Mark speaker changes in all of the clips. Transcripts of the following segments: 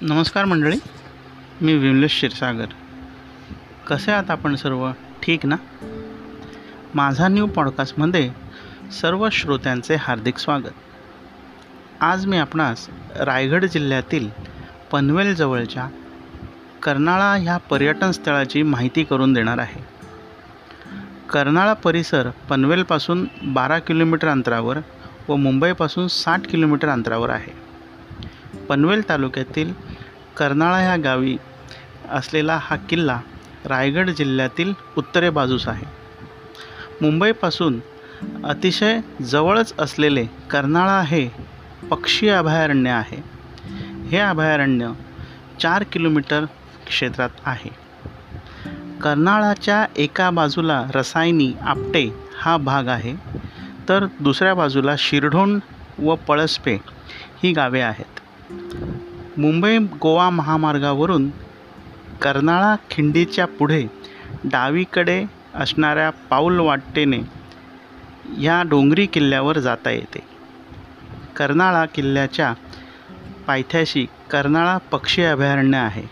Speaker 1: नमस्कार मंडळी मी विमलेश क्षीरसागर. कसे आहात आपण सर्व? ठीक ना? माझा न्यू पॉडकास्टमध्ये सर्व श्रोत्यांचे हार्दिक स्वागत. आज मी आपणास रायगड जिल्ह्यातील पनवेलजवळच्या कर्नाळा ह्या पर्यटन स्थळाची माहिती करून देणार आहे. कर्नाळा परिसर पनवेलपासून बारा किलोमीटर अंतरावर व मुंबईपासून साठ किलोमीटर अंतरावर आहे. पनवेल तालुक्यातील कर्नाळा ह्या गावी असलेला हा किल्ला रायगड जिल्ह्यातील उत्तरे बाजूस आहे. मुंबईपासून अतिशय जवळच असलेले कर्नाळा हे पक्षी अभयारण्य आहे. हे अभयारण्य चार किलोमीटर क्षेत्रात आहे. कर्नाळाच्या एका बाजूला रसायनी आपटे हा भाग आहे तर दुसऱ्या बाजूला शिरढोण व पळसपे ही गावे आहेत. मुंबई गोवा महामार्गावरून कर्नाळा खिंडीच्या पुढे डावीकडे असणाऱ्या पाऊल वाटेने या डोंगरी किल्ल्यावर जाता येते. कर्नाळा किल्ल्याच्या पायथ्याशी कर्नाळा पक्षी अभयारण्य आहे.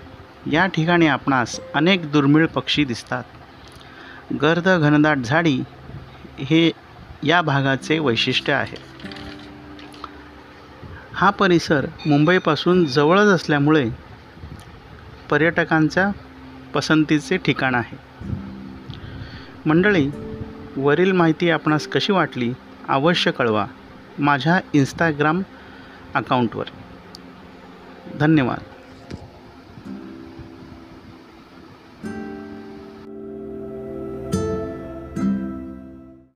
Speaker 1: या ठिकाणी आपणास अनेक दुर्मिळ पक्षी दिसतात. गर्द घनदाट झाडी हे या भागाचे वैशिष्ट्य आहे. हा परिसर मुंबईपासून जवळच असल्यामुळे पर्यटकांच्या पसंतीचे ठिकाण आहे. मंडळी वरील माहिती आपणास कशी वाटली अवश्य कळवा माझ्या इंस्टाग्राम अकाउंटवर धन्यवाद.